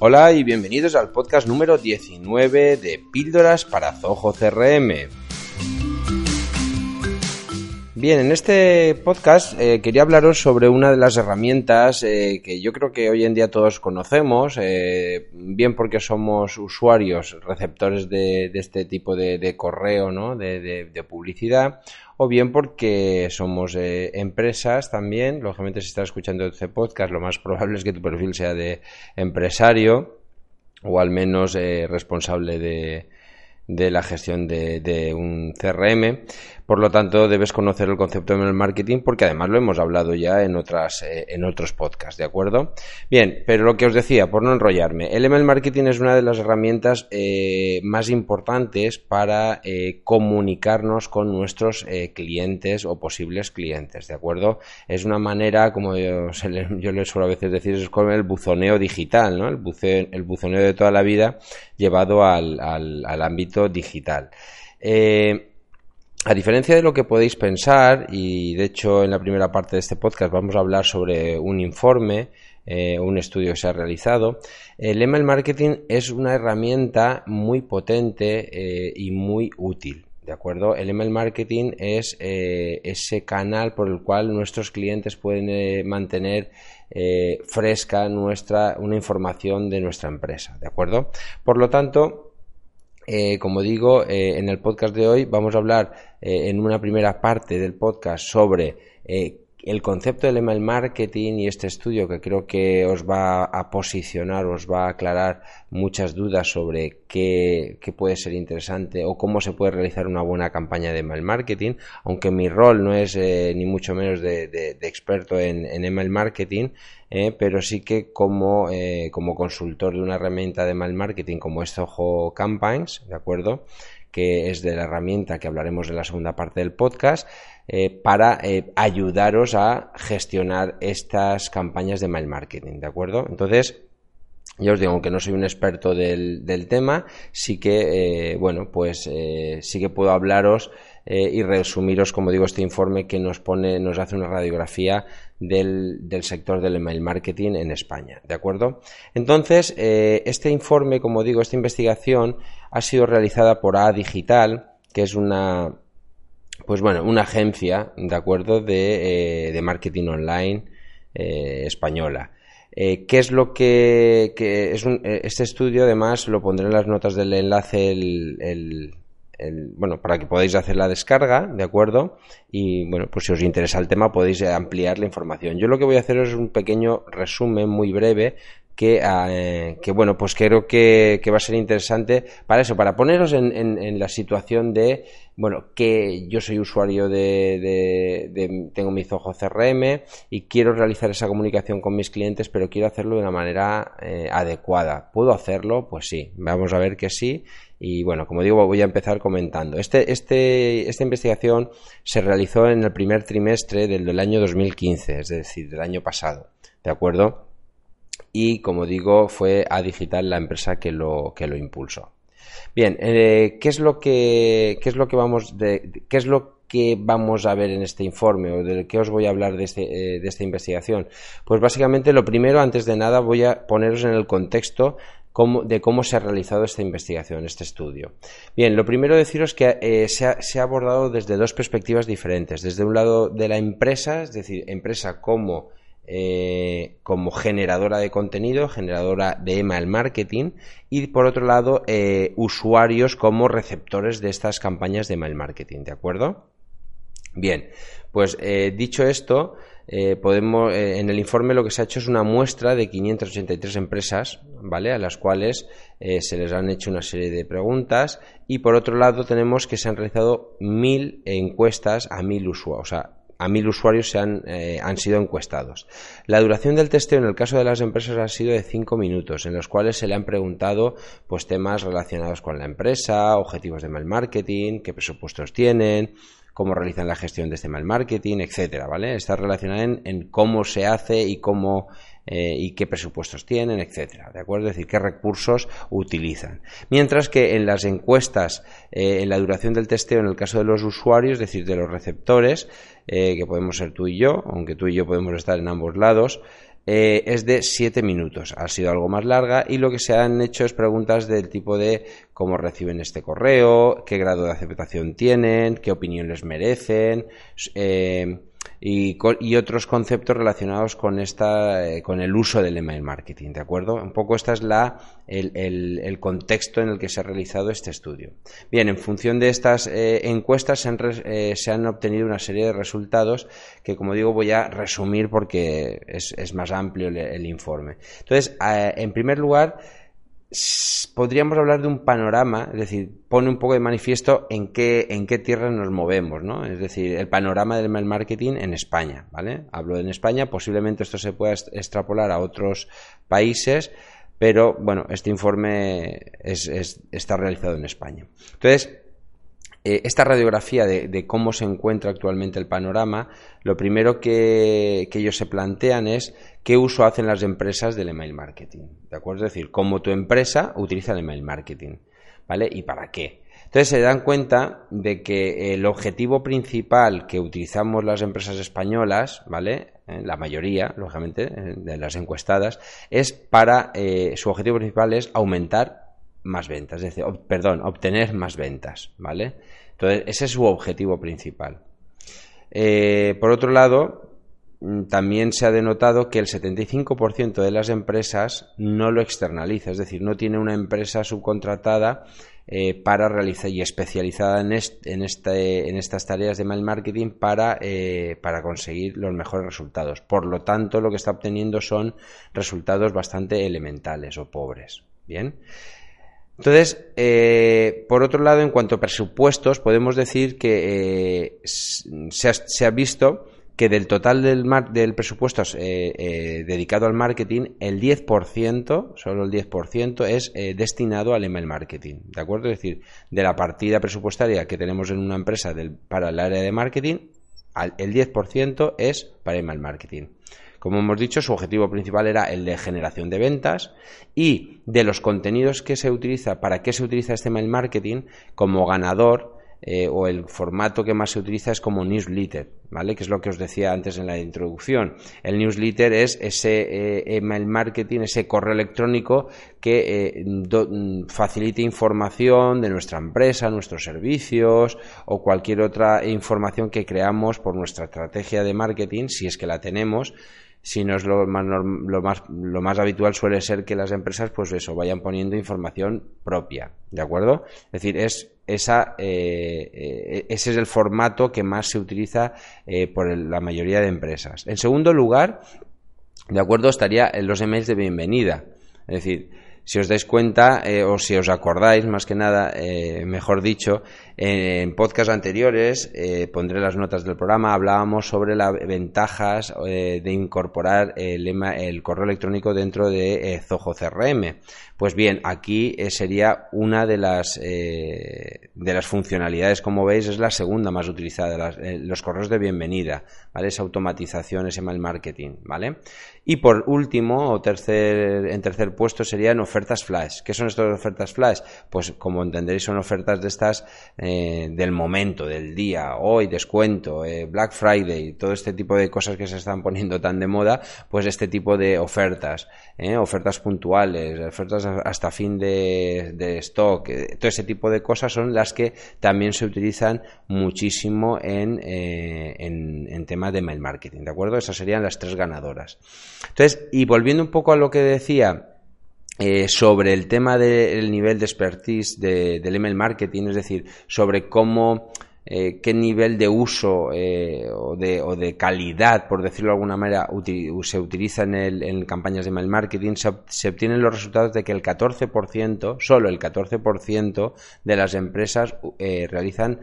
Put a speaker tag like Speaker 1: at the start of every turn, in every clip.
Speaker 1: Hola y bienvenidos al podcast número 19 de Píldoras para Zoho CRM. Bien, en este podcast eh, quería hablaros sobre una de las herramientas eh, que yo creo que hoy en día todos conocemos, eh, bien porque somos usuarios, receptores de, este tipo de, correo, ¿no? de, publicidad, o bien porque somos empresas también. Lógicamente, si estás escuchando este podcast, lo más probable es que tu perfil sea de empresario o al menos responsable de, de la gestión de, de, un CRM. Por lo tanto, debes conocer el concepto de email marketing porque además lo hemos hablado ya en otras eh, en otros podcasts, ¿de acuerdo? Bien, pero lo que os decía, por no enrollarme, el email marketing es una de las herramientas eh, más importantes para eh, comunicarnos con nuestros clientes o posibles clientes, ¿de acuerdo? Es una manera, como yo, yo les suelo a veces decir, es como el buzoneo digital, ¿no? El, el buzoneo de toda la vida llevado al, al, ámbito digital. A diferencia de lo que podéis pensar, y de hecho en la primera parte de este podcast vamos a hablar sobre un informe, eh, un estudio que se ha realizado, el email marketing es una herramienta muy potente eh, y muy útil. ¿De acuerdo? El email marketing es eh, ese canal por el cual nuestros clientes pueden mantener fresca nuestra, una información de nuestra empresa. ¿De acuerdo? Por lo tanto, eh, como digo, eh, en el podcast de hoy vamos a hablar eh, en una primera parte del podcast sobre el concepto del email marketing y este estudio que creo que os va a posicionar, os va a aclarar muchas dudas sobre qué, puede ser interesante o cómo se puede realizar una buena campaña de email marketing, aunque mi rol no es ni mucho menos de, experto en, en, email marketing, eh, pero sí que como, eh, como consultor de una herramienta de mal marketing como es Zoho Campaigns, ¿de acuerdo? que es de la herramienta que hablaremos en la segunda parte del podcast, eh, para ayudaros a gestionar estas campañas de mail marketing, ¿de acuerdo? Entonces, ya os digo, aunque no soy un experto del, del tema, sí que, bueno, pues sí que puedo hablaros y resumiros, como digo, este informe que nos pone, nos hace una radiografía del, sector del email marketing en España. ¿De acuerdo? Entonces, eh, este informe, como digo, esta investigación ha sido realizada por A Digital, que es una, pues bueno, una agencia, ¿de acuerdo?, de, eh, marketing online eh, española. ¿Qué es lo que, es este estudio? Además, lo pondré en las notas del enlace el bueno, para que podáis hacer la descarga, ¿de acuerdo? Y bueno, pues si os interesa el tema podéis ampliar la información. Yo lo que voy a hacer es un pequeño resumen muy breve que, eh, que bueno, pues creo que, va a ser interesante para eso, para poneros en, la situación de, bueno, que yo soy usuario de, de, tengo mi Zoho CRM y quiero realizar esa comunicación con mis clientes, pero quiero hacerlo de una manera eh, adecuada. ¿Puedo hacerlo? Pues sí, vamos a ver que sí y bueno, como digo, voy a empezar comentando. Este, este, esta investigación se realizó en el primer trimestre del, del año 2015, es decir, del año pasado. ¿De acuerdo? Y como digo, fue A Digital la empresa que lo, que lo impulsó. Bien, eh, ¿qué es lo que, qué es lo que vamos de, qué es lo que vamos a ver en este informe o de qué os voy a hablar de, este, eh, de esta investigación? Pues básicamente lo primero, antes de nada, voy a poneros en el contexto de cómo se ha realizado esta investigación, este estudio. Bien, lo primero deciros que eh, se, ha, abordado desde dos perspectivas diferentes. Desde un lado de la empresa, es decir, empresa como, eh, como generadora de contenido, generadora de email marketing, y por otro lado, eh, usuarios como receptores de estas campañas de email marketing, ¿de acuerdo? Bien, pues eh, dicho esto, podemos, en el informe lo que se ha hecho es una muestra de 583 empresas, ¿vale? A las cuales se les han hecho una serie de preguntas y por otro lado tenemos que se han realizado mil encuestas a mil usuarios, o sea, a mil usuarios se han, han, sido encuestados. La duración del testeo en el caso de las empresas ha sido de cinco minutos, en los cuales se le han preguntado pues, temas relacionados con la empresa, objetivos de mal marketing, qué presupuestos tienen, cómo realizan la gestión de este mal marketing, etcétera, ¿vale? Está relacionada en, cómo se hace y cómo eh, y qué presupuestos tienen, etcétera, ¿de acuerdo? Es decir, qué recursos utilizan. Mientras que en las encuestas, eh, en la duración del testeo, en el caso de los usuarios, es decir, de los receptores, eh, que podemos ser tú y yo, aunque tú y yo podemos estar en ambos lados, es de 7 minutos. Ha sido algo más larga y lo que se han hecho es preguntas del tipo de cómo reciben este correo, qué grado de aceptación tienen, qué opinión les merecen, eh, y, otros conceptos relacionados con esta eh, con el uso del email marketing de acuerdo un poco esta es la el, contexto en el que se ha realizado este estudio. Bien en función de estas eh, encuestas eh, se han, obtenido una serie de resultados que como digo voy a resumir porque es, más amplio el informe. Entonces en primer lugar podríamos hablar de un panorama, es decir, pone un poco de manifiesto en qué, en qué tierra nos movemos, ¿no? Es decir, el panorama del mail marketing en España, ¿vale? Hablo en España, posiblemente esto se pueda extrapolar a otros países, pero bueno, este informe está realizado en España. Entonces, eh, esta radiografía de, cómo se encuentra actualmente el panorama, lo primero que, ellos se plantean es qué uso hacen las empresas del email marketing. ¿De acuerdo? Es decir, cómo tu empresa utiliza el email marketing. ¿Vale? ¿Y para qué? Entonces se dan cuenta de que el objetivo principal que utilizamos las empresas españolas, ¿vale? Eh, la mayoría, lógicamente, eh, de las encuestadas, es para, su objetivo principal es aumentar más ventas, es decir, perdón, obtener más ventas, ¿vale? Entonces, ese es su objetivo principal. Eh, por otro lado, mm, también se ha denotado que el 75% de las empresas no lo externaliza, es decir, no tiene una empresa subcontratada eh, para realizar y especializada este, en, estas tareas de mail marketing para, eh, para conseguir los mejores resultados. Por lo tanto, lo que está obteniendo son resultados bastante elementales o pobres. Bien. Entonces, eh, por otro lado, en cuanto a presupuestos, podemos decir que eh, se, ha, visto que del total del, del presupuesto eh, dedicado al marketing, el 10%, solo el 10%, es destinado al email marketing. ¿De acuerdo? Es decir, de la partida presupuestaria que tenemos en una empresa para el área de marketing, el 10% es para email marketing. Como hemos dicho, su objetivo principal era el de generación de ventas y de los contenidos que se utiliza, para qué se utiliza este mail marketing, como ganador eh, o el formato que más se utiliza es como newsletter, ¿vale? Que es lo que os decía antes en la introducción. El newsletter es ese eh, email marketing, ese correo electrónico que eh, mm, facilite información de nuestra empresa, nuestros servicios o cualquier otra información que creamos por nuestra estrategia de marketing, si es que la tenemos si no es lo más, lo más, lo más habitual suele ser que las empresas pues eso vayan poniendo información propia de acuerdo es decir es esa eh, eh, ese es el formato que más se utiliza eh, por la mayoría de empresas. En segundo lugar de acuerdo estaría en los emails de bienvenida. Es decir si os dais cuenta o si os acordáis más que nada mejor dicho en podcast anteriores, eh, pondré las notas del programa, hablábamos sobre las ventajas eh, de incorporar el, el, correo electrónico dentro de eh, Zoho CRM. Pues bien, aquí sería una de las, de las funcionalidades, como veis, es la segunda más utilizada, los correos de bienvenida, ¿vale? Esa automatización, ese mail marketing, ¿vale? Y por último, o tercer, en tercer puesto, serían ofertas flash. ¿Qué son estas ofertas flash? Pues como entenderéis, son ofertas de estas eh, del momento, del día, hoy descuento, eh, Black Friday, todo este tipo de cosas que se están poniendo tan de moda, pues este tipo de ofertas, eh, ofertas puntuales, ofertas hasta fin de, stock, todo ese tipo de cosas son las que también se utilizan muchísimo en, en, en tema de mail marketing, ¿de acuerdo? Esas serían las tres ganadoras. Entonces, y volviendo un poco a lo que decía, eh, sobre el tema del nivel de expertise del email marketing, es decir, sobre cómo eh, qué nivel de uso eh, o, de, o, de, calidad, por decirlo de alguna manera, se utiliza en, el, en, campañas de mail marketing, se, obtienen los resultados de que el 14%, solo el 14% de las empresas eh, realizan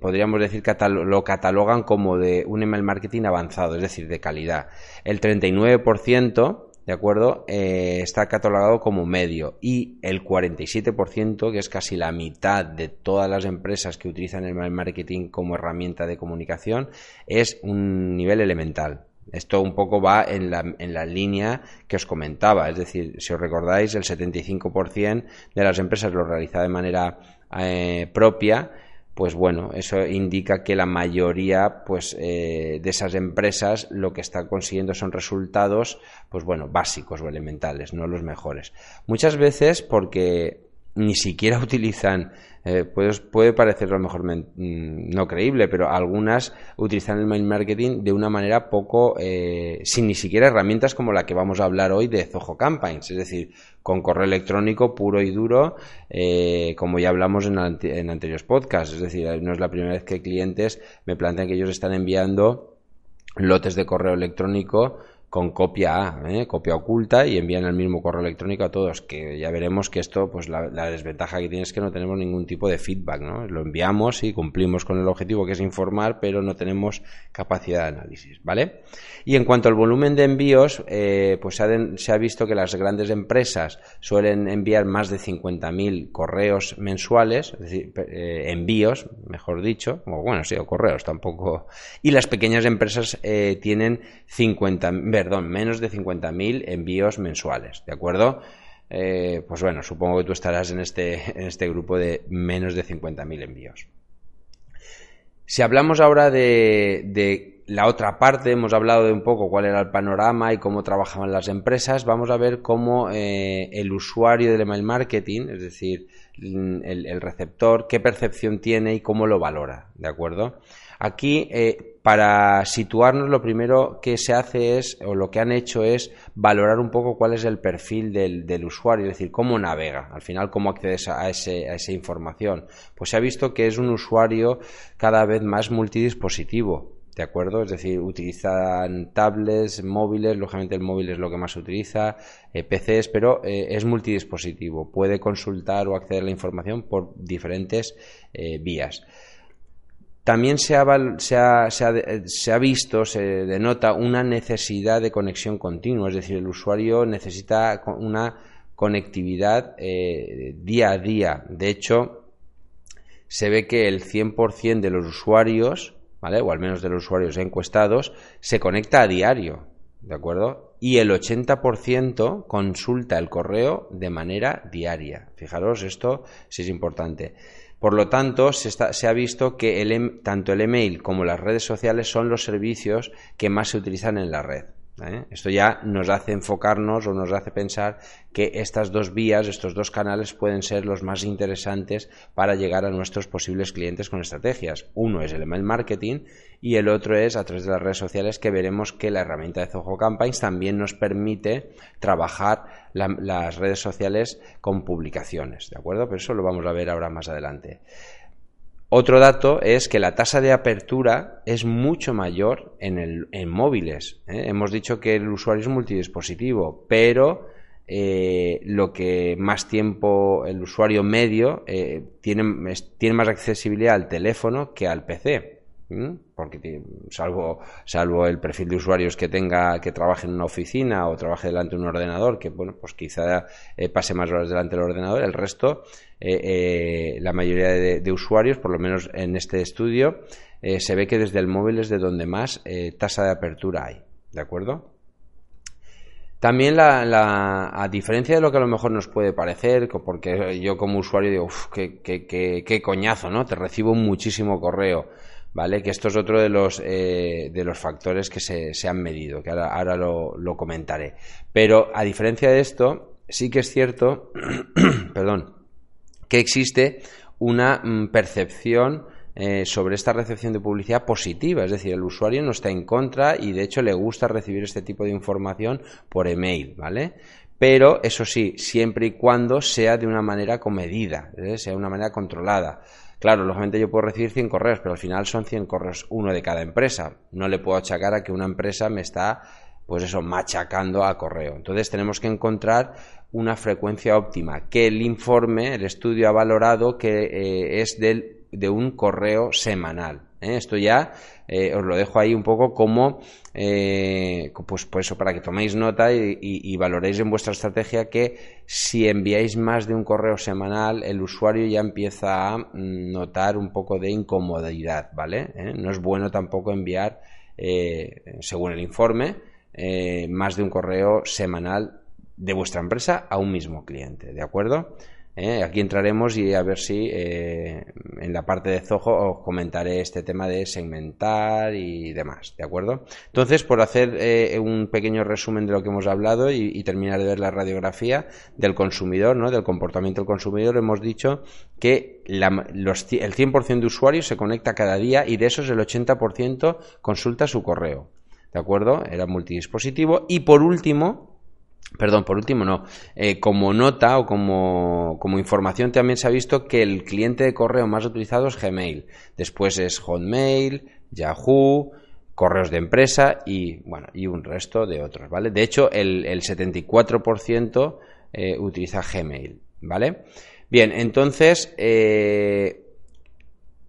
Speaker 1: podríamos decir, lo catalogan como de un email marketing avanzado, es decir, de calidad. El 39% ¿de acuerdo? Eh, está catalogado como medio y el 47%, que es casi la mitad de todas las empresas que utilizan el marketing como herramienta de comunicación, es un nivel elemental. Esto un poco va en la, en la línea que os comentaba, es decir, si os recordáis, el 75% de las empresas lo realiza de manera eh, propia pues bueno, eso indica que la mayoría pues, eh, de esas empresas lo que están consiguiendo son resultados, pues bueno, básicos o elementales, no los mejores. Muchas veces porque ni siquiera utilizan eh, puede, parecer a lo mejor mm, no creíble, pero algunas utilizan el mail marketing de una manera poco, eh, sin ni siquiera herramientas como la que vamos a hablar hoy de Zoho Campaigns, es decir, con correo electrónico puro y duro, eh, como ya hablamos en, en anteriores podcasts, es decir, no es la primera vez que clientes me plantean que ellos están enviando lotes de correo electrónico con copia A, ¿eh? copia oculta y envían el mismo correo electrónico a todos, que ya veremos que esto, pues la, desventaja que tiene es que no tenemos ningún tipo de feedback, ¿no? Lo enviamos y cumplimos con el objetivo que es informar, pero no tenemos capacidad de análisis, ¿vale? Y en cuanto al volumen de envíos, eh, pues se ha, se ha, visto que las grandes empresas suelen enviar más de 50.000 correos mensuales, es decir, eh, envíos, mejor dicho, o bueno, sí, o correos tampoco, y las pequeñas empresas tienen 50 perdón, menos de 50.000 envíos mensuales, ¿de acuerdo? Eh, pues bueno, supongo que tú estarás en este, en este grupo de menos de 50.000 envíos. Si hablamos ahora de, la otra parte, hemos hablado de un poco cuál era el panorama y cómo trabajaban las empresas, vamos a ver cómo eh, el usuario del email marketing, es decir, el, receptor, qué percepción tiene y cómo lo valora, ¿de acuerdo? Aquí, eh, para situarnos, lo primero que se hace es, o lo que han hecho es valorar un poco cuál es el perfil del, usuario, es decir, cómo navega, al final, cómo accedes a, ese, a esa información. Pues se ha visto que es un usuario cada vez más multidispositivo. ¿De acuerdo? Es decir, utilizan tablets, móviles, lógicamente el móvil es lo que más se utiliza, eh, PCs, pero eh, es multidispositivo. Puede consultar o acceder a la información por diferentes vías. También se ha, se, ha, visto, se denota una necesidad de conexión continua, es decir, el usuario necesita una conectividad eh, día a día. De hecho, se ve que el 100% de los usuarios, ¿vale? o al menos de los usuarios encuestados, se conecta a diario, ¿de acuerdo? Y el 80% consulta el correo de manera diaria. Fijaros, esto sí es importante. Por lo tanto, se, ha visto que em, tanto el email como las redes sociales son los servicios que más se utilizan en la red. ¿Eh? Esto ya nos hace enfocarnos o nos hace pensar que estas dos vías, estos dos canales pueden ser los más interesantes para llegar a nuestros posibles clientes con estrategias. Uno es el email marketing y el otro es a través de las redes sociales que veremos que la herramienta de Zoho Campaigns también nos permite trabajar las redes sociales con publicaciones, ¿de acuerdo? Pero eso lo vamos a ver ahora más adelante. Otro dato es que la tasa de apertura es mucho mayor en, el, en móviles. ¿eh? Hemos dicho que el usuario es multidispositivo, pero eh, lo que más tiempo el usuario medio eh, tiene, tiene más accesibilidad al teléfono que al PC porque salvo, salvo el perfil de usuarios que tenga, que trabaje en una oficina o trabaje delante de un ordenador, que bueno, pues quizá eh, pase más horas delante del ordenador, el resto, eh, eh, la mayoría de, usuarios, por lo menos en este estudio, se ve que desde el móvil es de donde más tasa de apertura hay, ¿de acuerdo? También la, a diferencia de lo que a lo mejor nos puede parecer, porque yo como usuario digo, uff, qué, qué, qué coñazo, ¿no? Te recibo muchísimo correo. ¿Vale? Que esto es otro de los, eh, de los factores que se, se han medido, que ahora, ahora lo, lo, comentaré. Pero a diferencia de esto, sí que es cierto, perdón, que existe una mm, percepción eh, sobre esta recepción de publicidad positiva, es decir, el usuario no está en contra y de hecho le gusta recibir este tipo de información por email, ¿vale? pero eso sí, siempre y cuando sea de una manera comedida, ¿eh? sea de una manera controlada. Claro, lógicamente yo puedo recibir 100 correos, pero al final son 100 correos, uno de cada empresa. No le puedo achacar a que una empresa me está, pues eso, machacando a correo. Entonces tenemos que encontrar una frecuencia óptima, que el informe, el estudio ha valorado que eh, es del, de un correo semanal. ¿eh? Esto ya eh, os lo dejo ahí un poco como, eh, pues, pues, eso, para que toméis nota y, valoréis en vuestra estrategia que si enviáis más de un correo semanal, el usuario ya empieza a notar un poco de incomodidad, ¿vale? No es bueno tampoco enviar, según el informe, más de un correo semanal de vuestra empresa a un mismo cliente, ¿de acuerdo? ¿Eh? Aquí entraremos y a ver si eh, en la parte de Zoho os comentaré este tema de segmentar y demás, ¿de acuerdo? Entonces, por hacer eh, un pequeño resumen de lo que hemos hablado y, terminar de ver la radiografía del consumidor, ¿no? del comportamiento del consumidor, hemos dicho que el 100% de usuarios se conecta cada día y de esos el 80% consulta su correo, ¿de acuerdo? Era multidispositivo. Y por último, Perdón, por último, no. Eh, como nota o como, como, información también se ha visto que el cliente de correo más utilizado es Gmail. Después es Hotmail, Yahoo, correos de empresa y, bueno, y un resto de otros, ¿vale? De hecho, el, el 74% eh, utiliza Gmail, ¿vale? Bien, entonces, eh,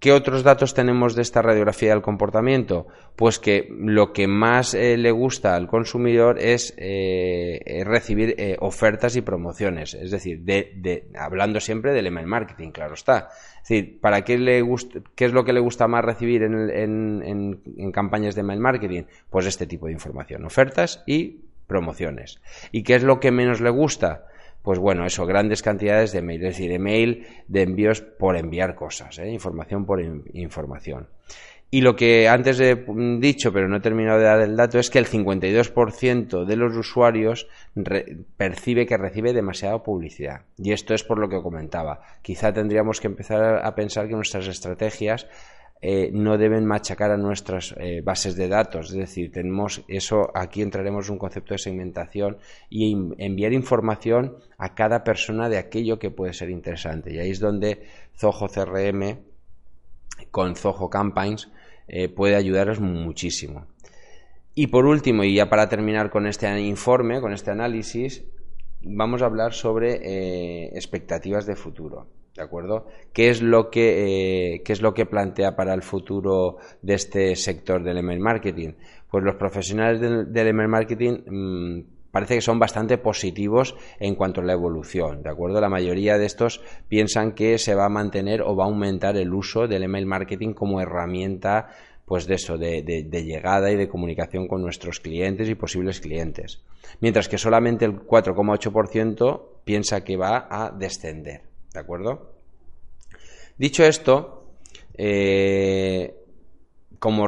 Speaker 1: ¿Qué otros datos tenemos de esta radiografía del comportamiento? Pues que lo que más eh, le gusta al consumidor es eh, recibir eh, ofertas y promociones, es decir, de, hablando siempre del email marketing, claro está. Es decir, ¿para qué le gusta, qué es lo que le gusta más recibir en campañas de email marketing? Pues este tipo de información, ofertas y promociones. ¿Y qué es lo que menos le gusta? Pues bueno, eso, grandes cantidades de mail, es decir, email de envíos por enviar cosas, ¿eh? información por información. Y lo que antes he dicho, pero no he terminado de dar el dato, es que el 52% de los usuarios percibe que recibe demasiada publicidad. Y esto es por lo que comentaba. Quizá tendríamos que empezar a pensar que nuestras estrategias eh, no deben machacar a nuestras eh, bases de datos. Es decir, tenemos eso, aquí entraremos en un concepto de segmentación y enviar información a cada persona de aquello que puede ser interesante. Y ahí es donde Zoho CRM con Zoho Campaigns eh, puede ayudaros muchísimo. Y por último, y ya para terminar con este informe, con este análisis, vamos a hablar sobre expectativas de futuro. ¿De acuerdo? ¿Qué es lo que, eh, es lo que plantea para el futuro de este sector del email marketing? Pues los profesionales del, email marketing mm, parece que son bastante positivos en cuanto a la evolución, ¿de acuerdo? La mayoría de estos piensan que se va a mantener o va a aumentar el uso del email marketing como herramienta pues de eso, de, llegada y de comunicación con nuestros clientes y posibles clientes. Mientras que solamente el 4,8% piensa que va a descender. ¿De acuerdo? Dicho esto, eh, como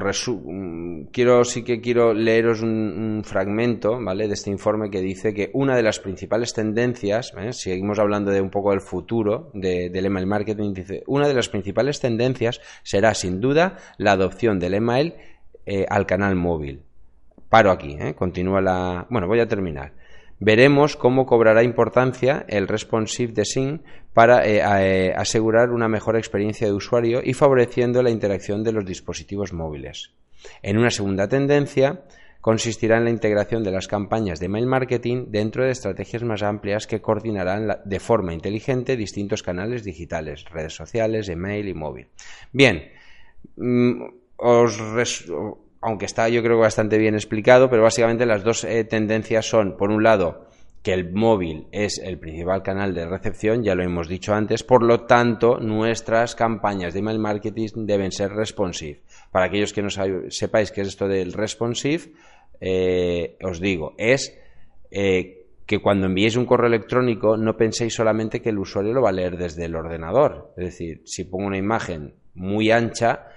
Speaker 1: quiero sí que quiero leeros un, fragmento ¿vale? de este informe que dice que una de las principales tendencias ¿eh? seguimos hablando de un poco del futuro del email marketing dice una de las principales tendencias será sin duda la adopción del email eh, al canal móvil paro aquí continúa la bueno voy a terminar Veremos cómo cobrará importancia el responsive design para eh, eh, asegurar una mejor experiencia de usuario y favoreciendo la interacción de los dispositivos móviles. En una segunda tendencia, consistirá en la integración de las campañas de mail marketing dentro de estrategias más amplias que coordinarán de forma inteligente distintos canales digitales, redes sociales, email y móvil. Bien, mm, os aunque está yo creo bastante bien explicado, pero básicamente las dos eh, tendencias son, por un lado, que el móvil es el principal canal de recepción, ya lo hemos dicho antes, por lo tanto, nuestras campañas de email marketing deben ser responsive. Para aquellos que no sepáis qué es esto del responsive, eh, os digo, es eh, que cuando enviéis un correo electrónico no penséis solamente que el usuario lo va a leer desde el ordenador. Es decir, si pongo una imagen muy ancha,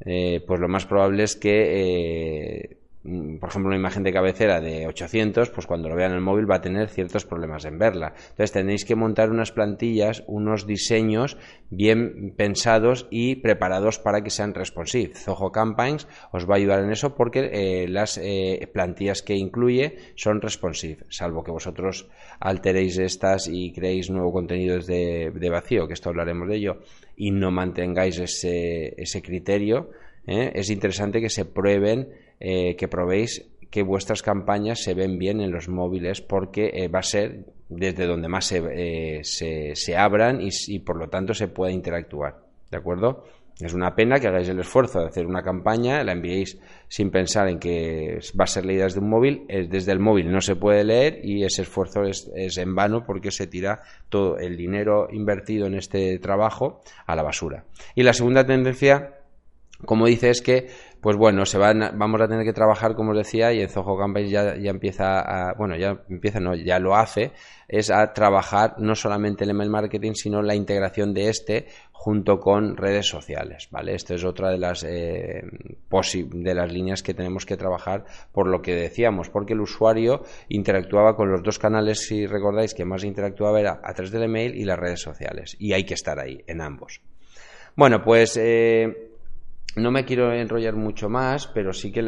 Speaker 1: eh, pues lo más probable es que eh, mm, por ejemplo, una imagen de cabecera de 800, pues cuando lo vea en el móvil va a tener ciertos problemas en verla. Entonces tenéis que montar unas plantillas, unos diseños bien pensados y preparados para que sean responsive. Zoho Campaigns os va a ayudar en eso porque eh, las eh, plantillas que incluye son responsive, salvo que vosotros alteréis estas y creéis nuevo contenido de, de vacío, que esto hablaremos de ello, y no mantengáis ese, ese criterio. ¿eh? Es interesante que se prueben, que probéis que vuestras campañas se ven bien en los móviles porque va a ser desde donde más se, se, se abran y, por lo tanto se pueda interactuar. ¿De acuerdo? Es una pena que hagáis el esfuerzo de hacer una campaña, la enviéis sin pensar en que va a ser leída desde un móvil, desde el móvil no se puede leer y ese esfuerzo es, en vano porque se tira todo el dinero invertido en este trabajo a la basura. Y la segunda tendencia, como dice, es que pues bueno, se van, vamos a tener que trabajar, como os decía, y en Zoho Campaign ya, ya empieza a, bueno, ya empieza, no, ya lo hace, es a trabajar no solamente el email marketing, sino la integración de este junto con redes sociales, ¿vale? Esto es otra de las, eh, de las líneas que tenemos que trabajar por lo que decíamos, porque el usuario interactuaba con los dos canales, si recordáis, que más interactuaba era a través del email y las redes sociales, y hay que estar ahí, en ambos. Bueno, pues eh, no me quiero enrollar mucho más, pero sí que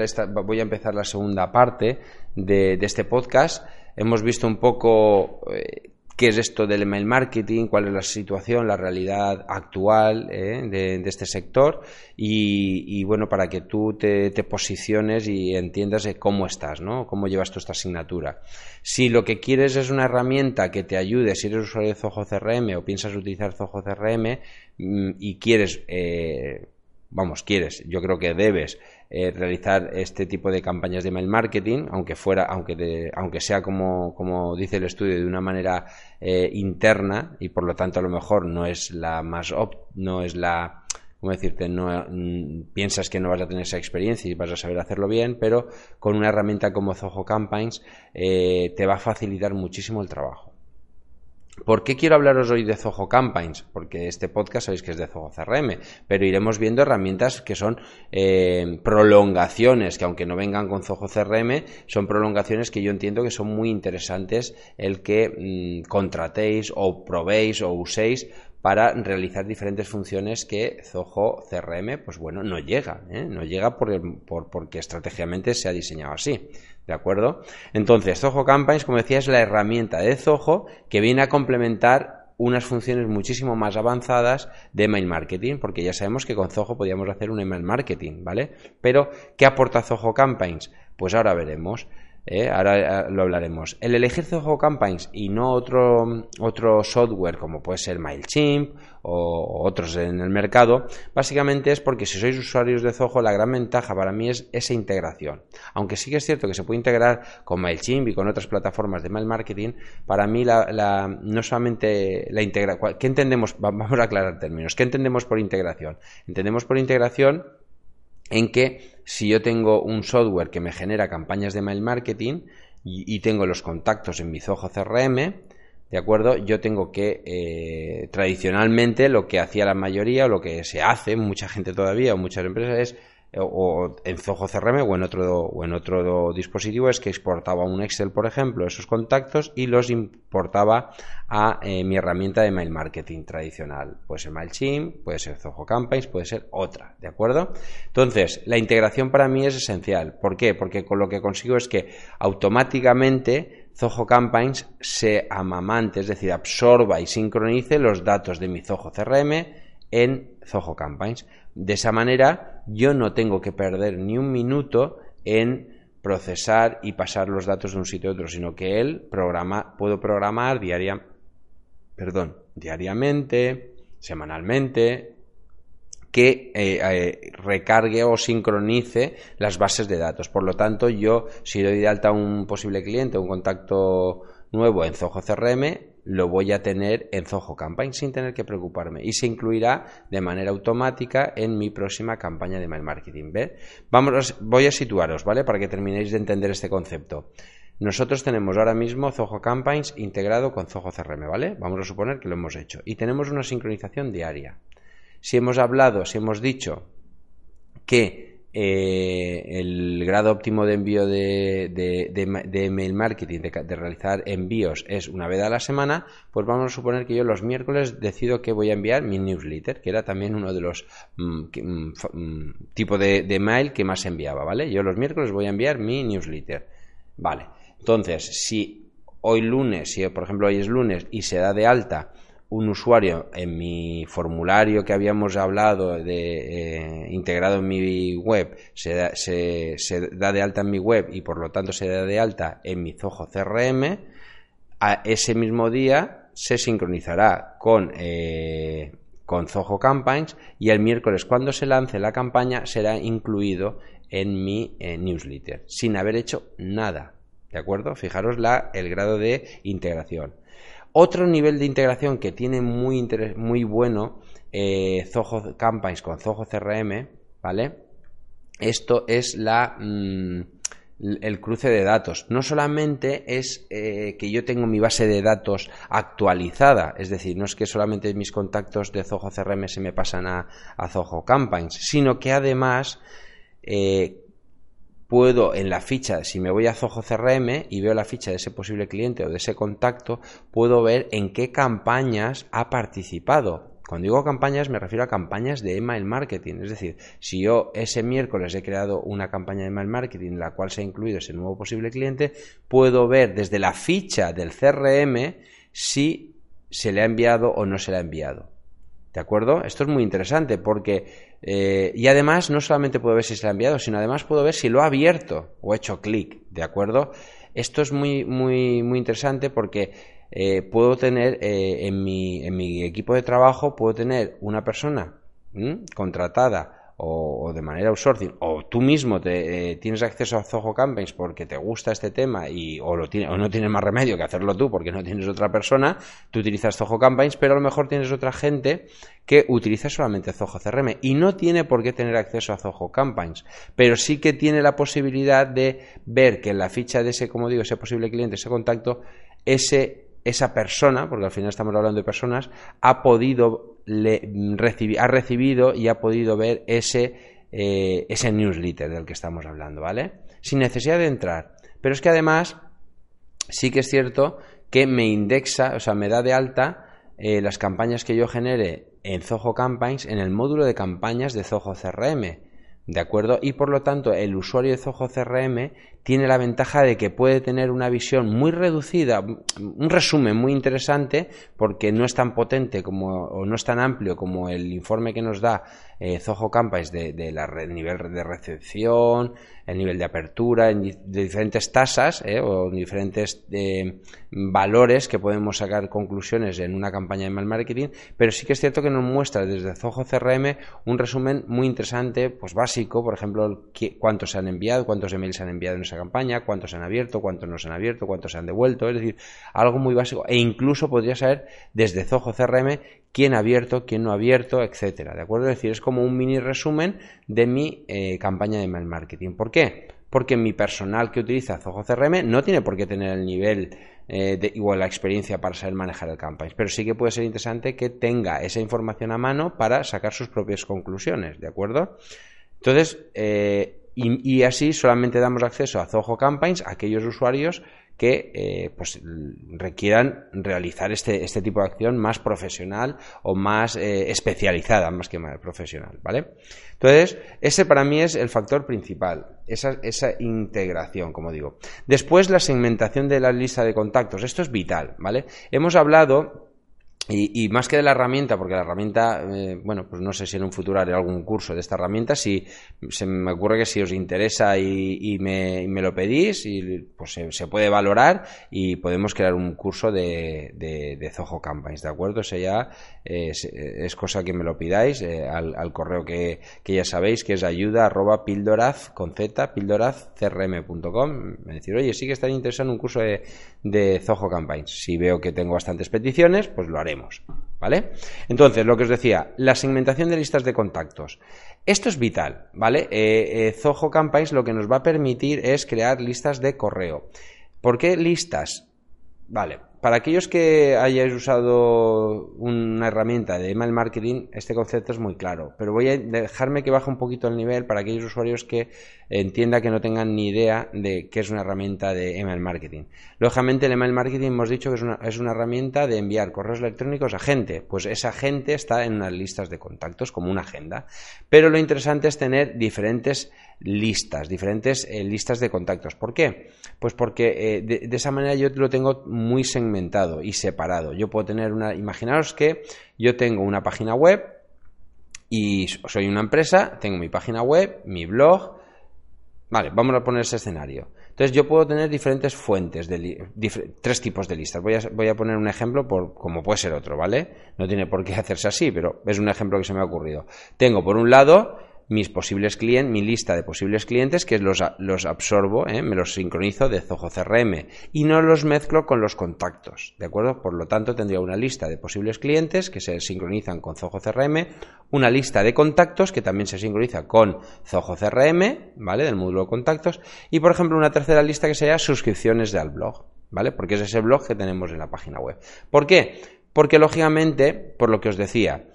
Speaker 1: voy a empezar la segunda parte de, de este podcast. Hemos visto un poco eh, qué es esto del email marketing, cuál es la situación, la realidad actual eh, de, este sector y, bueno, para que tú te, posiciones y entiendas cómo estás, ¿no? Cómo llevas tú esta asignatura. Si lo que quieres es una herramienta que te ayude, si eres usuario de Zoho CRM o piensas utilizar Zoho CRM mm, y quieres... Eh, vamos, quieres, yo creo que debes eh, realizar este tipo de campañas de email marketing, aunque fuera, aunque, aunque sea como, como dice el estudio, de una manera eh, interna y por lo tanto a lo mejor no es la más no es la ¿cómo decirte? No, mm, piensas que no vas a tener esa experiencia y vas a saber hacerlo bien, pero con una herramienta como Zoho Campaigns eh, te va a facilitar muchísimo el trabajo. ¿Por qué quiero hablaros hoy de Zoho Campaigns? Porque este podcast sabéis que es de Zoho CRM, pero iremos viendo herramientas que son eh, prolongaciones, que aunque no vengan con Zoho CRM, son prolongaciones que yo entiendo que son muy interesantes el que mm, contratéis o probéis o uséis para realizar diferentes funciones que Zoho CRM, pues bueno, no llega, ¿eh? no llega por, por, porque estratégicamente se ha diseñado así. ¿De acuerdo? Entonces, Zoho Campaigns, como decía, es la herramienta de Zoho que viene a complementar unas funciones muchísimo más avanzadas de email marketing, porque ya sabemos que con Zoho podíamos hacer un email marketing, ¿vale? Pero, ¿qué aporta Zoho Campaigns? Pues ahora veremos. ¿Eh? ahora eh, lo hablaremos. El elegir Zoho Campaigns y no otro, otro software como puede ser MailChimp o otros en el mercado, básicamente es porque si sois usuarios de Zoho, la gran ventaja para mí es esa integración. Aunque sí que es cierto que se puede integrar con MailChimp y con otras plataformas de mail marketing, para mí la, no solamente la integración, ¿qué entendemos? Vamos a aclarar términos. ¿Qué entendemos por integración? Entendemos por integración en que si yo tengo un software que me genera campañas de mail marketing y, tengo los contactos en mi Zoho CRM, ¿de acuerdo? Yo tengo que, eh, tradicionalmente, lo que hacía la mayoría o lo que se hace, mucha gente todavía o muchas empresas es o en Zoho CRM o en otro o en otro dispositivo es que exportaba un Excel por ejemplo esos contactos y los importaba a eh, mi herramienta de mail marketing tradicional. Puede ser MailChimp puede ser Zoho Campaigns puede ser otra de acuerdo entonces la integración para mí es esencial. ¿por qué? porque con lo que consigo es que automáticamente Zoho Campaigns se amamante es decir absorba y sincronice los datos de mi Zoho CRM en Zoho Campaigns de esa manera yo no tengo que perder ni un minuto en procesar y pasar los datos de un sitio a otro, sino que él programa, puedo programar diariamente, semanalmente, que eh, eh, recargue o sincronice las bases de datos. Por lo tanto, yo si doy de alta a un posible cliente, un contacto nuevo en Zoho CRM, lo voy a tener en Zoho Campaign sin tener que preocuparme y se incluirá de manera automática en mi próxima campaña de mail marketing. Vamos, voy a situaros, ¿vale? Para que terminéis de entender este concepto. Nosotros tenemos ahora mismo Zoho Campaigns integrado con Zoho CRM, ¿vale? Vamos a suponer que lo hemos hecho. Y tenemos una sincronización diaria. Si hemos hablado, si hemos dicho que eh, el grado óptimo de envío de, de, email marketing, de, realizar envíos, es una vez a la semana, pues vamos a suponer que yo los miércoles decido que voy a enviar mi newsletter, que era también uno de los mm, mm, mm, tipos de, de mail que más enviaba, ¿vale? Yo los miércoles voy a enviar mi newsletter, ¿vale? Entonces, si hoy lunes, si por ejemplo hoy es lunes y se da de alta un usuario en mi formulario que habíamos hablado de eh, integrado en mi web se da, se, da, de alta en mi web y por lo tanto se da de alta en mi Zoho CRM a ese mismo día se sincronizará con eh, con Zoho Campaigns y el miércoles cuando se lance la campaña será incluido en mi eh, newsletter sin haber hecho nada de acuerdo fijaros la el grado de integración otro nivel de integración que tiene muy, muy bueno eh, Zoho Campaigns con Zoho CRM, ¿vale? Esto es la, mm, el cruce de datos. No solamente es eh, que yo tengo mi base de datos actualizada, es decir, no es que solamente mis contactos de Zoho CRM se me pasan a, a Zoho Campaigns, sino que además eh, puedo en la ficha, si me voy a Zoho CRM y veo la ficha de ese posible cliente o de ese contacto, puedo ver en qué campañas ha participado. Cuando digo campañas me refiero a campañas de email marketing, es decir, si yo ese miércoles he creado una campaña de email marketing en la cual se ha incluido ese nuevo posible cliente, puedo ver desde la ficha del CRM si se le ha enviado o no se le ha enviado. ¿De acuerdo? Esto es muy interesante porque... Eh, y además no solamente puedo ver si se ha enviado, sino además puedo ver si lo ha abierto o hecho clic. ¿De acuerdo? Esto es muy, muy, muy interesante porque eh, puedo tener eh, en, mi, en mi equipo de trabajo, puedo tener una persona contratada o, de manera outsourcing, o tú mismo te, eh, tienes acceso a Zoho Campaigns porque te gusta este tema y o, tiene, no tienes más remedio que hacerlo tú porque no tienes otra persona, tú utilizas Zoho Campaigns, pero a lo mejor tienes otra gente que utiliza solamente Zoho CRM y no tiene por qué tener acceso a Zoho Campaigns, pero sí que tiene la posibilidad de ver que en la ficha de ese, como digo, ese posible cliente, ese contacto, ese esa persona, porque al final estamos hablando de personas, ha podido le, ha recibido y ha podido ver ese, eh, ese newsletter del que estamos hablando, ¿vale? Sin necesidad de entrar. Pero es que además sí que es cierto que me indexa, o sea, me da de alta eh, las campañas que yo genere en Zoho Campaigns en el módulo de campañas de Zoho CRM. ¿De acuerdo? Y por lo tanto, el usuario de Zoho CRM tiene la ventaja de que puede tener una visión muy reducida, un resumen muy interesante, porque no es tan potente como, o no es tan amplio como el informe que nos da eh, Zoho Campaigns de, la nivel de recepción, el nivel de apertura, de diferentes tasas eh, o diferentes eh, valores que podemos sacar conclusiones en una campaña de mail marketing, pero sí que es cierto que nos muestra desde Zoho CRM un resumen muy interesante, pues básico, por ejemplo, cuántos se han enviado, cuántos emails se han enviado en esa campaña, cuántos se han abierto, cuántos no se han abierto, cuántos se han devuelto, es decir, algo muy básico e incluso podría saber desde Zoho CRM quién ha abierto, quién no ha abierto, etcétera, ¿de acuerdo? Es decir, es como un mini resumen de mi eh, campaña de email marketing. ¿Por qué? Porque mi personal que utiliza Zoho CRM no tiene por qué tener el nivel eh, de, igual la experiencia para saber manejar el campaign, pero sí que puede ser interesante que tenga esa información a mano para sacar sus propias conclusiones, ¿de acuerdo? Entonces, eh, y, así solamente damos acceso a Zoho Campaigns a aquellos usuarios que eh, pues, requieran realizar este, este, tipo de acción más profesional o más eh, especializada, más que más profesional, ¿vale? Entonces, ese para mí es el factor principal, esa, esa integración, como digo. Después, la segmentación de la lista de contactos. Esto es vital, ¿vale? Hemos hablado y, más que de la herramienta, porque la herramienta, eh, bueno, pues no sé si en un futuro haré algún curso de esta herramienta, si se me ocurre que si os interesa y, me, lo pedís, y, pues se, puede valorar y podemos crear un curso de, de, Zoho Campaigns, ¿de acuerdo? O ya es, cosa que me lo pidáis eh, al, correo que, ya sabéis, que es ayuda arroba pildoraz con z, pildorazcrm.com. Me decir, oye, sí que estaría interesado en un curso de, de Zoho Campaigns. Si veo que tengo bastantes peticiones, pues lo haremos. ¿Vale? Entonces, lo que os decía, la segmentación de listas de contactos. Esto es vital, ¿vale? Eh, eh, Zoho Campaigns lo que nos va a permitir es crear listas de correo. ¿Por qué listas? Vale, para aquellos que hayáis usado una herramienta de email marketing, este concepto es muy claro, pero voy a dejarme que baje un poquito el nivel para aquellos usuarios que entiendan que no tengan ni idea de qué es una herramienta de email marketing. Lógicamente, el email marketing hemos dicho que es una, es una herramienta de enviar correos electrónicos a gente, pues esa gente está en unas listas de contactos como una agenda, pero lo interesante es tener diferentes listas, diferentes eh, listas de contactos. ¿Por qué? Pues porque eh, de, esa manera yo lo tengo muy segmentado y separado. Yo puedo tener una, imaginaros que yo tengo una página web y soy una empresa, tengo mi página web, mi blog. Vale, vamos a poner ese escenario. Entonces yo puedo tener diferentes fuentes, de tres tipos de listas. Voy a, voy a, poner un ejemplo por como puede ser otro, ¿vale? No tiene por qué hacerse así, pero es un ejemplo que se me ha ocurrido. Tengo por un lado mis posibles clientes, mi lista de posibles clientes, que los, los absorbo, ¿eh? me los sincronizo de Zoho CRM y no los mezclo con los contactos, ¿de acuerdo? Por lo tanto, tendría una lista de posibles clientes que se sincronizan con Zoho CRM, una lista de contactos que también se sincroniza con Zoho CRM, ¿vale? Del módulo de contactos y, por ejemplo, una tercera lista que sería suscripciones al blog, ¿vale? Porque es ese blog que tenemos en la página web. ¿Por qué? Porque, lógicamente, por lo que os decía,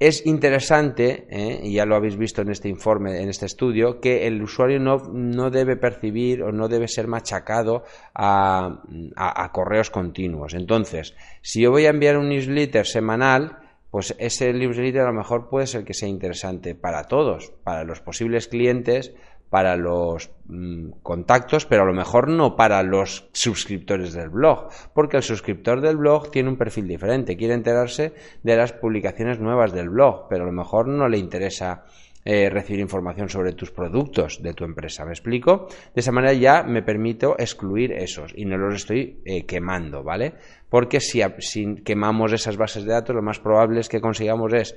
Speaker 1: es interesante, ¿eh? y ya lo habéis visto en este informe, en este estudio, que el usuario no, debe percibir o no debe ser machacado a, correos continuos. Entonces, si yo voy a enviar un newsletter semanal, pues ese newsletter a lo mejor puede ser que sea interesante para todos, para los posibles clientes, para los mm, contactos, pero a lo mejor no para los suscriptores del blog, porque el suscriptor del blog tiene un perfil diferente, quiere enterarse de las publicaciones nuevas del blog, pero a lo mejor no le interesa eh, recibir información sobre tus productos de tu empresa. ¿Me explico? De esa manera ya me permito excluir esos y no los estoy eh, quemando, ¿vale? Porque si, si quemamos esas bases de datos, lo más probable es que consigamos es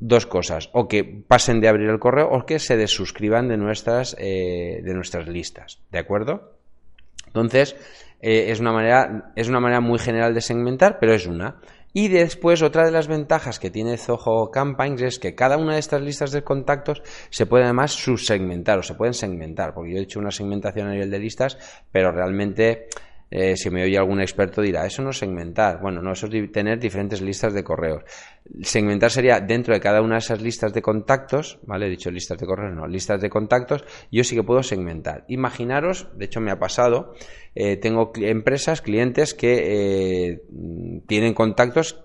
Speaker 1: dos cosas, o que pasen de abrir el correo o que se desuscriban de nuestras, eh, de nuestras listas, ¿de acuerdo? Entonces, eh, es, una manera, es una manera muy general de segmentar, pero es una. Y después, otra de las ventajas que tiene Zoho Campaigns es que cada una de estas listas de contactos se puede además subsegmentar o se pueden segmentar, porque yo he hecho una segmentación a nivel de listas, pero realmente eh, si me oye algún experto dirá, eso no es segmentar. Bueno, no, eso es tener diferentes listas de correos. Segmentar sería dentro de cada una de esas listas de contactos, ¿vale? He dicho listas de correos, no, listas de contactos, yo sí que puedo segmentar. Imaginaros, de hecho me ha pasado, eh, tengo empresas, clientes que eh, tienen contactos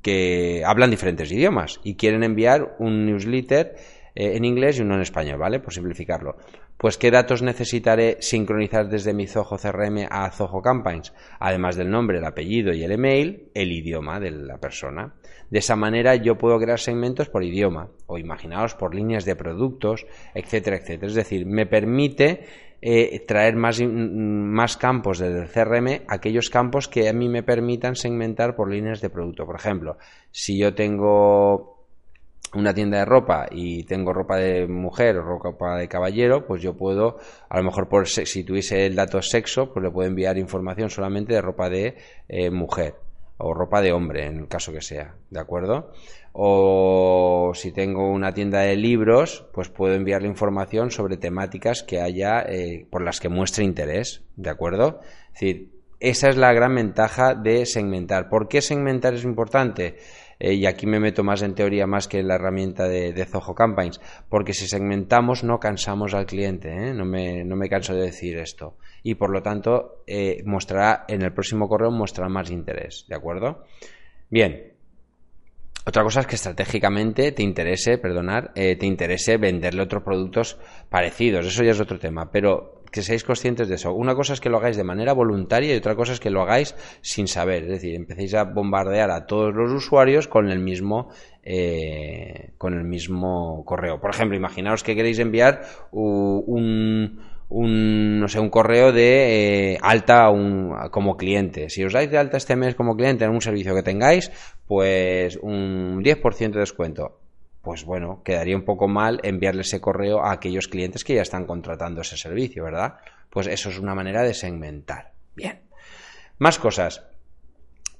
Speaker 1: que hablan diferentes idiomas y quieren enviar un newsletter en inglés y uno en español, ¿vale? Por simplificarlo. Pues qué datos necesitaré sincronizar desde mi Zoho CRM a Zoho Campaigns, además del nombre, el apellido y el email, el idioma de la persona. De esa manera yo puedo crear segmentos por idioma o imaginaos por líneas de productos, etcétera, etcétera. Es decir, me permite eh, traer más, más campos desde el CRM, aquellos campos que a mí me permitan segmentar por líneas de producto. Por ejemplo, si yo tengo una tienda de ropa y tengo ropa de mujer o ropa de caballero, pues yo puedo, a lo mejor por si tuviese el dato sexo, pues le puedo enviar información solamente de ropa de eh, mujer o ropa de hombre, en el caso que sea, ¿de acuerdo? O si tengo una tienda de libros, pues puedo enviarle información sobre temáticas que haya eh, por las que muestre interés, ¿de acuerdo? Es decir, esa es la gran ventaja de segmentar. ¿Por qué segmentar es importante? Eh, y aquí me meto más en teoría más que en la herramienta de, Zoho Campaigns, porque si segmentamos no cansamos al cliente, ¿eh? no, me, no me canso de decir esto. Y por lo tanto, eh, mostrará en el próximo correo mostrará más interés, ¿de acuerdo? Bien, otra cosa es que estratégicamente te interese, perdonar, te interese venderle otros productos parecidos. Eso ya es otro tema. Pero que seáis conscientes de eso. Una cosa es que lo hagáis de manera voluntaria y otra cosa es que lo hagáis sin saber. Es decir, empecéis a bombardear a todos los usuarios con el mismo, eh, con el mismo correo. Por ejemplo, imaginaos que queréis enviar un, un, no sé, un correo de eh, alta un, como cliente. Si os dais de alta este mes como cliente en un servicio que tengáis, pues un 10% de descuento pues bueno, quedaría un poco mal enviarle ese correo a aquellos clientes que ya están contratando ese servicio, ¿verdad? Pues eso es una manera de segmentar. Bien. Más cosas.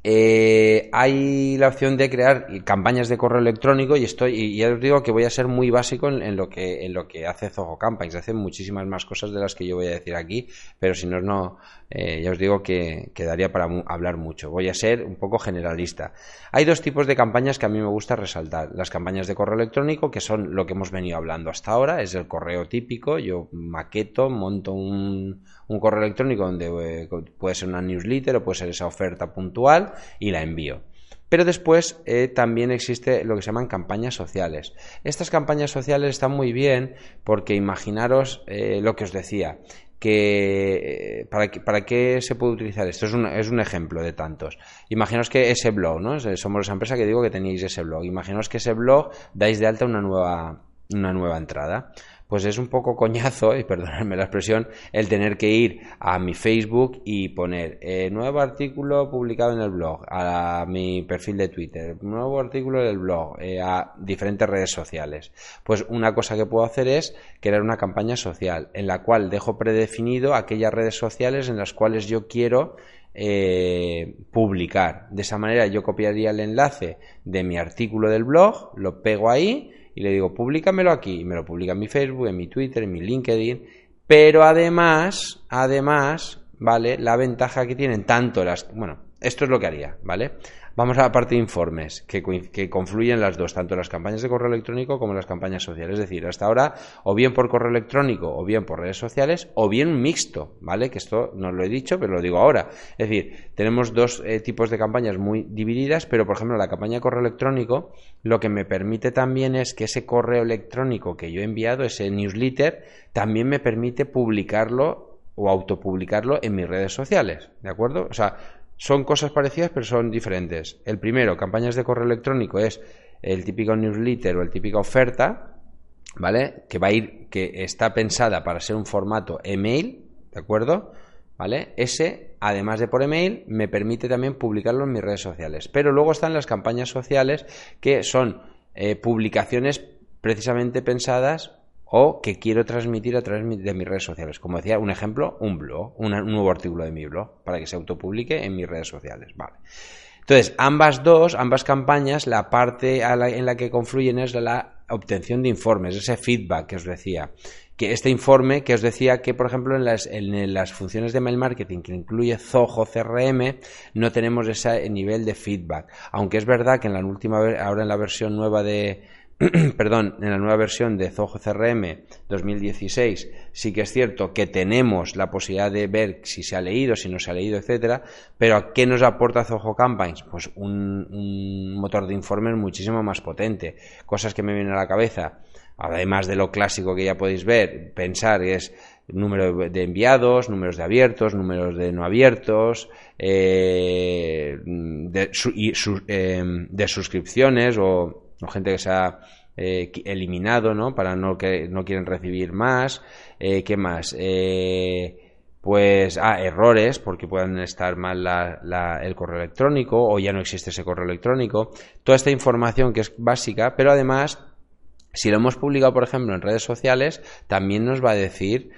Speaker 1: Eh, hay la opción de crear campañas de correo electrónico y estoy y ya os digo que voy a ser muy básico en, lo que en lo que hace Zoho Campaigns. Hace muchísimas más cosas de las que yo voy a decir aquí pero si no no eh, ya os digo que quedaría para hablar mucho. Voy a ser un poco generalista. Hay dos tipos de campañas que a mí me gusta resaltar. Las campañas de correo electrónico que son lo que hemos venido hablando hasta ahora es el correo típico. Yo maqueto monto un un correo electrónico donde eh, puede ser una newsletter o puede ser esa oferta puntual y la envío. Pero después eh, también existe lo que se llaman campañas sociales. Estas campañas sociales están muy bien porque imaginaros eh, lo que os decía, que ¿para, qué, ¿para qué se puede utilizar esto? Es un, es un ejemplo de tantos. Imaginaos que ese blog, ¿no? Somos esa empresa que digo que tenéis ese blog. Imaginaos que ese blog dais de alta una nueva, una nueva entrada pues es un poco coñazo, y perdonadme la expresión, el tener que ir a mi Facebook y poner eh, nuevo artículo publicado en el blog, a mi perfil de Twitter, nuevo artículo del blog, eh, a diferentes redes sociales. Pues una cosa que puedo hacer es crear una campaña social en la cual dejo predefinido aquellas redes sociales en las cuales yo quiero eh, publicar. De esa manera yo copiaría el enlace de mi artículo del blog, lo pego ahí, y le digo, públicamelo aquí, y me lo publica en mi Facebook, en mi Twitter, en mi LinkedIn, pero además, además, ¿vale? La ventaja que tienen tanto las, bueno, esto es lo que haría, ¿vale? Vamos a la parte de informes, que, confluyen las dos, tanto las campañas de correo electrónico como las campañas sociales. Es decir, hasta ahora, o bien por correo electrónico, o bien por redes sociales, o bien mixto, ¿vale? Que esto no lo he dicho, pero lo digo ahora. Es decir, tenemos dos eh, tipos de campañas muy divididas, pero por ejemplo, la campaña de correo electrónico, lo que me permite también es que ese correo electrónico que yo he enviado, ese newsletter, también me permite publicarlo o autopublicarlo en mis redes sociales, ¿de acuerdo? O sea, son cosas parecidas, pero son diferentes. El primero, campañas de correo electrónico, es el típico newsletter o el típica oferta, ¿vale? Que va a ir, que está pensada para ser un formato email, ¿de acuerdo? ¿Vale? Ese, además de por email, me permite también publicarlo en mis redes sociales. Pero luego están las campañas sociales, que son eh, publicaciones precisamente pensadas o que quiero transmitir a través de mis redes sociales. Como decía, un ejemplo, un blog, un nuevo artículo de mi blog, para que se autopublique en mis redes sociales. Vale. Entonces, ambas dos, ambas campañas, la parte en la que confluyen es la obtención de informes, ese feedback que os decía. Que este informe que os decía que, por ejemplo, en las, en las funciones de mail marketing que incluye Zoho CRM, no tenemos ese nivel de feedback. Aunque es verdad que en la última, ahora en la versión nueva de, perdón, en la nueva versión de Zoho CRM 2016 sí que es cierto que tenemos la posibilidad de ver si se ha leído, si no se ha leído, etcétera, pero ¿qué nos aporta Zoho Campaigns? Pues un, motor de informes muchísimo más potente. Cosas que me vienen a la cabeza, además de lo clásico que ya podéis ver, pensar es número de enviados, números de abiertos, números de no abiertos, eh, de, eh, de suscripciones o gente que se ha eh, eliminado, ¿no? Para no que no quieren recibir más. Eh, ¿Qué más? Eh, pues, ah, errores, porque puedan estar mal el correo electrónico o ya no existe ese correo electrónico. Toda esta información que es básica, pero además, si lo hemos publicado, por ejemplo, en redes sociales, también nos va a decir,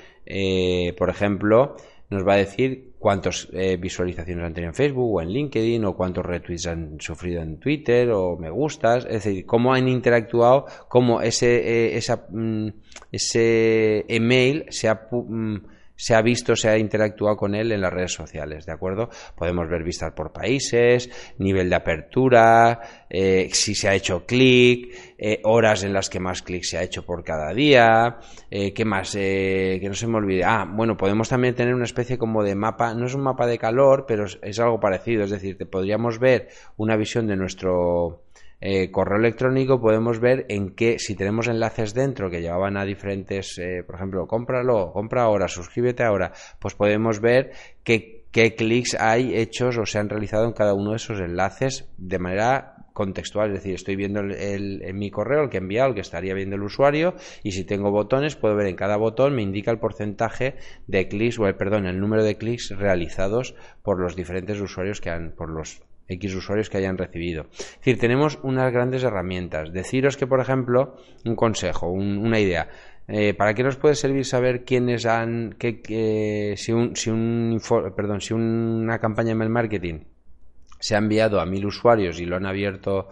Speaker 1: por ejemplo, nos va a decir cuántas eh, visualizaciones han tenido en Facebook o en LinkedIn o cuántos retweets han sufrido en Twitter o me gustas, es decir, cómo han interactuado, cómo ese, eh, esa, mm, ese email se ha... Mm, se ha visto, se ha interactuado con él en las redes sociales, ¿de acuerdo? Podemos ver vistas por países, nivel de apertura, eh, si se ha hecho clic, eh, horas en las que más clic se ha hecho por cada día, eh, ¿qué más? que no se me olvide. Ah, bueno, podemos también tener una especie como de mapa, no es un mapa de calor, pero es algo parecido, es decir, te podríamos ver una visión de nuestro eh, correo electrónico podemos ver en qué, si tenemos enlaces dentro que llevaban a diferentes, eh, por ejemplo, cómpralo, compra ahora, suscríbete ahora, pues podemos ver qué, qué clics hay hechos o se han realizado en cada uno de esos enlaces de manera contextual, es decir, estoy viendo el, en mi correo el que he enviado, el que estaría viendo el usuario, y si tengo botones, puedo ver en cada botón, me indica el porcentaje de clics, o el, perdón, el número de clics realizados por los diferentes usuarios que han, por los X usuarios que hayan recibido. Es decir, tenemos unas grandes herramientas. Deciros que, por ejemplo, un consejo, una idea. Eh, ¿Para qué nos puede servir saber quiénes han, que, si, un, si, un, perdón, si una campaña de mail marketing se ha enviado a mil usuarios y lo han abierto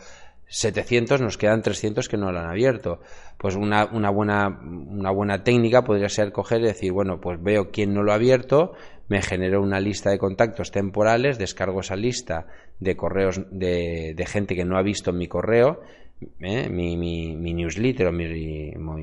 Speaker 1: 700, nos quedan 300 que no lo han abierto. Pues una, una, buena, una buena técnica podría ser coger y decir, bueno, pues veo quién no lo ha abierto, me genero una lista de contactos temporales, descargo esa lista de correos de, de gente que no ha visto mi correo, ¿eh? mi, mi, mi, newsletter o mi,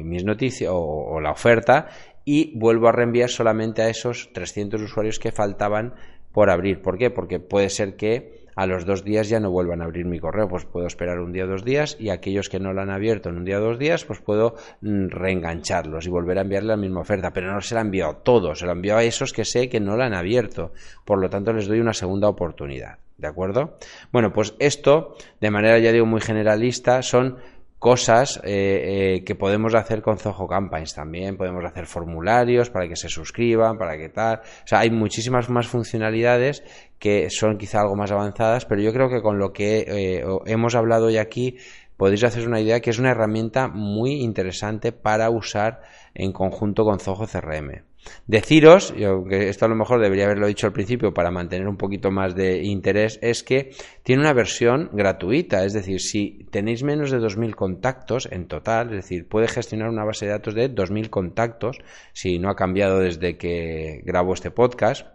Speaker 1: mis noticias o, la oferta y vuelvo a reenviar solamente a esos 300 usuarios que faltaban por abrir. ¿Por qué? Porque puede ser que a los dos días ya no vuelvan a abrir mi correo, pues puedo esperar un día o dos días y aquellos que no lo han abierto en un día o dos días, pues puedo mm, reengancharlos y volver a enviarle la misma oferta, pero no se la enviado a todos, se la enviado a esos que sé que no la han abierto, por lo tanto les doy una segunda oportunidad, ¿de acuerdo? Bueno, pues esto, de manera ya digo muy generalista, son cosas eh, eh, que podemos hacer con Zoho Campaigns también. Podemos hacer formularios para que se suscriban, para que tal. O sea, hay muchísimas más funcionalidades que son quizá algo más avanzadas, pero yo creo que con lo que eh, hemos hablado hoy aquí podéis hacer una idea que es una herramienta muy interesante para usar en conjunto con Zoho CRM. Deciros, yo, que esto a lo mejor debería haberlo dicho al principio para mantener un poquito más de interés, es que tiene una versión gratuita, es decir, si tenéis menos de 2.000 contactos en total, es decir, puede gestionar una base de datos de 2.000 contactos, si no ha cambiado desde que grabo este podcast,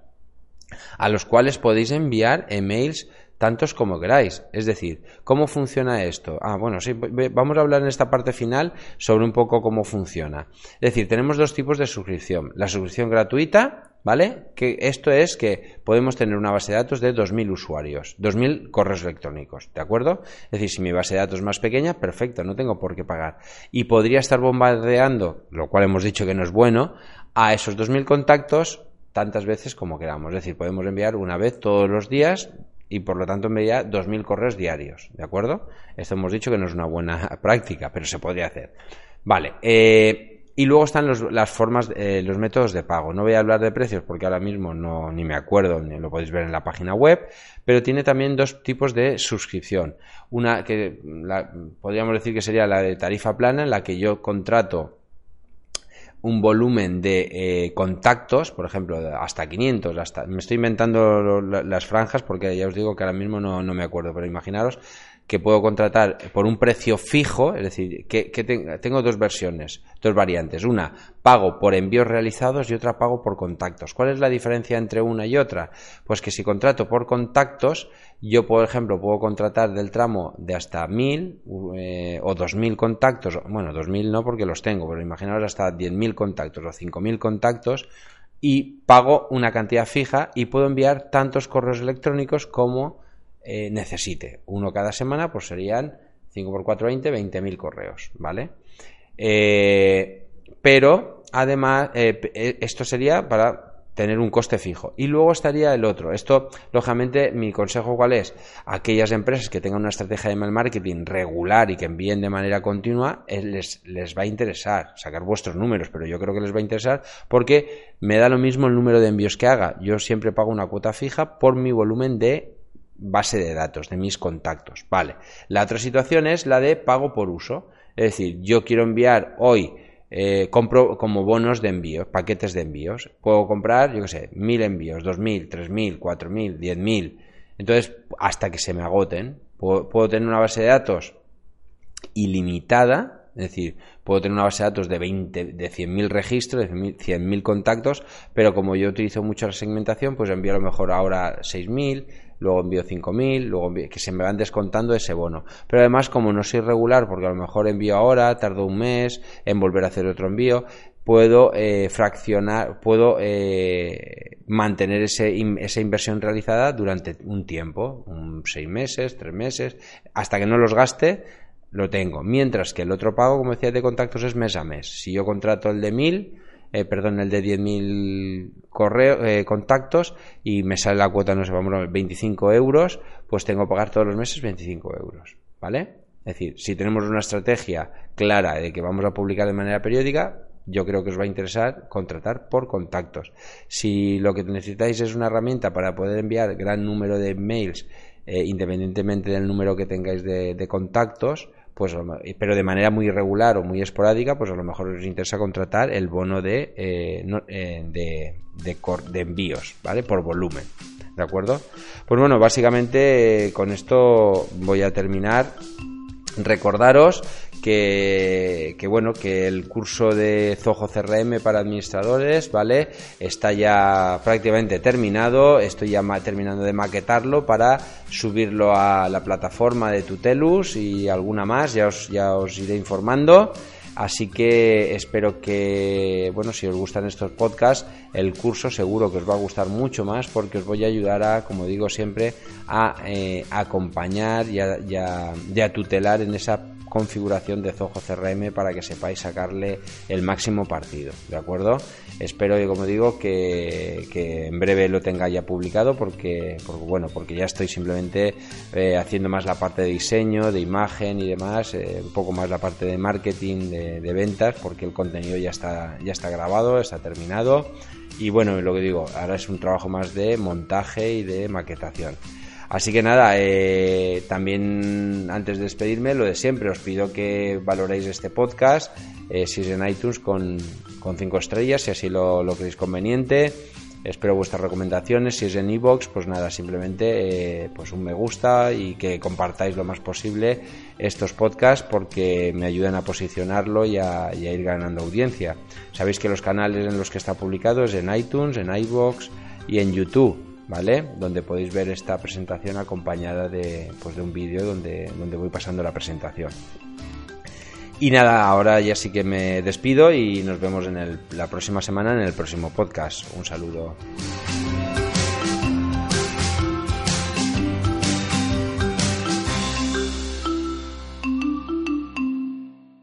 Speaker 1: a los cuales podéis enviar emails tantos como queráis. Es decir, ¿cómo funciona esto? Ah, bueno, sí, vamos a hablar en esta parte final sobre un poco cómo funciona. Es decir, tenemos dos tipos de suscripción. La suscripción gratuita, ¿vale? Que esto es que podemos tener una base de datos de 2.000 usuarios, 2.000 correos electrónicos, ¿de acuerdo? Es decir, si mi base de datos es más pequeña, perfecto, no tengo por qué pagar. Y podría estar bombardeando, lo cual hemos dicho que no es bueno, a esos 2.000 contactos tantas veces como queramos. Es decir, podemos enviar una vez todos los días y por lo tanto enviaría 2.000 correos diarios, ¿de acuerdo? Esto hemos dicho que no es una buena práctica, pero se podría hacer. Vale, eh, y luego están las formas, eh, los métodos de pago. No voy a hablar de precios porque ahora mismo no ni me acuerdo, ni lo podéis ver en la página web, pero tiene también dos tipos de suscripción. Una que podríamos decir que sería la de tarifa plana, en la que yo contrato un volumen de eh, contactos, por ejemplo, hasta 500, hasta, me estoy inventando las franjas porque ya os digo que ahora mismo no, no me acuerdo, pero imaginaros que puedo contratar por un precio fijo, es decir, que, tengo dos versiones, dos variantes. Una, pago por envíos realizados y otra, pago por contactos. ¿Cuál es la diferencia entre una y otra? Pues que si contrato por contactos, yo, por ejemplo, puedo contratar del tramo de hasta 1000 eh, o 2000 contactos. Bueno, 2000 no porque los tengo, pero imaginaos hasta 10.000 contactos o 5000 contactos y pago una cantidad fija y puedo enviar tantos correos electrónicos como eh, necesite. Uno cada semana, pues serían 5 por 4, 20, 20.000 correos, ¿vale? Eh, pero, además, eh, esto sería para tener un coste fijo. Y luego estaría el otro. Esto, lógicamente, mi consejo cuál es? Aquellas empresas que tengan una estrategia de mail marketing regular y que envíen de manera continua, les, les va a interesar sacar vuestros números, pero yo creo que les va a interesar porque me da lo mismo el número de envíos que haga. Yo siempre pago una cuota fija por mi volumen de base de datos de mis contactos. Vale. La otra situación es la de pago por uso. Es decir, yo quiero enviar hoy, eh, compro como bonos de envío, paquetes de envíos. Puedo comprar, yo qué sé, mil envíos, dos mil, tres mil, cuatro mil, diez mil. Entonces, hasta que se me agoten, puedo, tener una base de datos ilimitada es decir, puedo tener una base de datos de 20, de 100.000 registros, de 100.000 contactos, pero como yo utilizo mucho la segmentación, pues envío a lo mejor ahora 6.000, luego envío 5.000, luego que se me van descontando ese bono. Pero además, como no soy regular, porque a lo mejor envío ahora, tardo un mes en volver a hacer otro envío, puedo eh, fraccionar, puedo eh, mantener ese, esa inversión realizada durante un tiempo, un seis meses, tres meses, hasta que no los gaste, lo tengo. Mientras que el otro pago, como decía, de contactos es mes a mes. Si yo contrato el de 1000, eh, perdón, el de 10.000 correos, eh, contactos y me sale la cuota, no sé, vamos a 25 euros, pues tengo que pagar todos los meses 25 euros, ¿vale? Es decir, si tenemos una estrategia clara de que vamos a publicar de manera periódica, yo creo que os va a interesar contratar por contactos. Si lo que necesitáis es una herramienta para poder enviar gran número de mails, eh, independientemente del número que tengáis de contactos, pues pero de manera muy irregular o muy esporádica, pues a lo mejor os interesa contratar el bono de, eh, eh, de, de, envíos, ¿vale? Por volumen. ¿De acuerdo? Pues bueno, básicamente con esto voy a terminar. Recordaros que, bueno que el curso de Zoho CRM para administradores vale está ya prácticamente terminado. Estoy ya terminando de maquetarlo para subirlo a la plataforma de Tutelus y alguna más. Ya os, ya os iré informando. Así que espero que, bueno, si os gustan estos podcasts, el curso seguro que os va a gustar mucho más porque os voy a ayudar a, como digo siempre, a, eh, acompañar y a tutelar en esa configuración de Zoho CRM para que sepáis sacarle el máximo partido, ¿de acuerdo? Espero, como digo, que, en breve lo tenga ya publicado porque, bueno, porque ya estoy simplemente eh, haciendo más la parte de diseño, de imagen y demás, eh, un poco más la parte de marketing, de, de ventas, porque el contenido ya está, ya está grabado, está terminado y bueno, lo que digo, ahora es un trabajo más de montaje y de maquetación. Así que nada, eh, también antes de despedirme, lo de siempre, os pido que valoréis este podcast, eh, si es en iTunes, con, con cinco estrellas, si así lo, lo creéis conveniente. Espero vuestras recomendaciones. Si es en iBox, pues nada, simplemente eh, pues un me gusta y que compartáis lo más posible estos podcasts porque me ayudan a posicionarlo y a, y a ir ganando audiencia. Sabéis que los canales en los que está publicado es en iTunes, en iBox y en YouTube. ¿Vale? Donde podéis ver esta presentación acompañada de, pues, de un vídeo donde, donde voy pasando la presentación. Y nada, ahora ya sí que me despido y nos vemos en la próxima semana en el próximo podcast. Un saludo.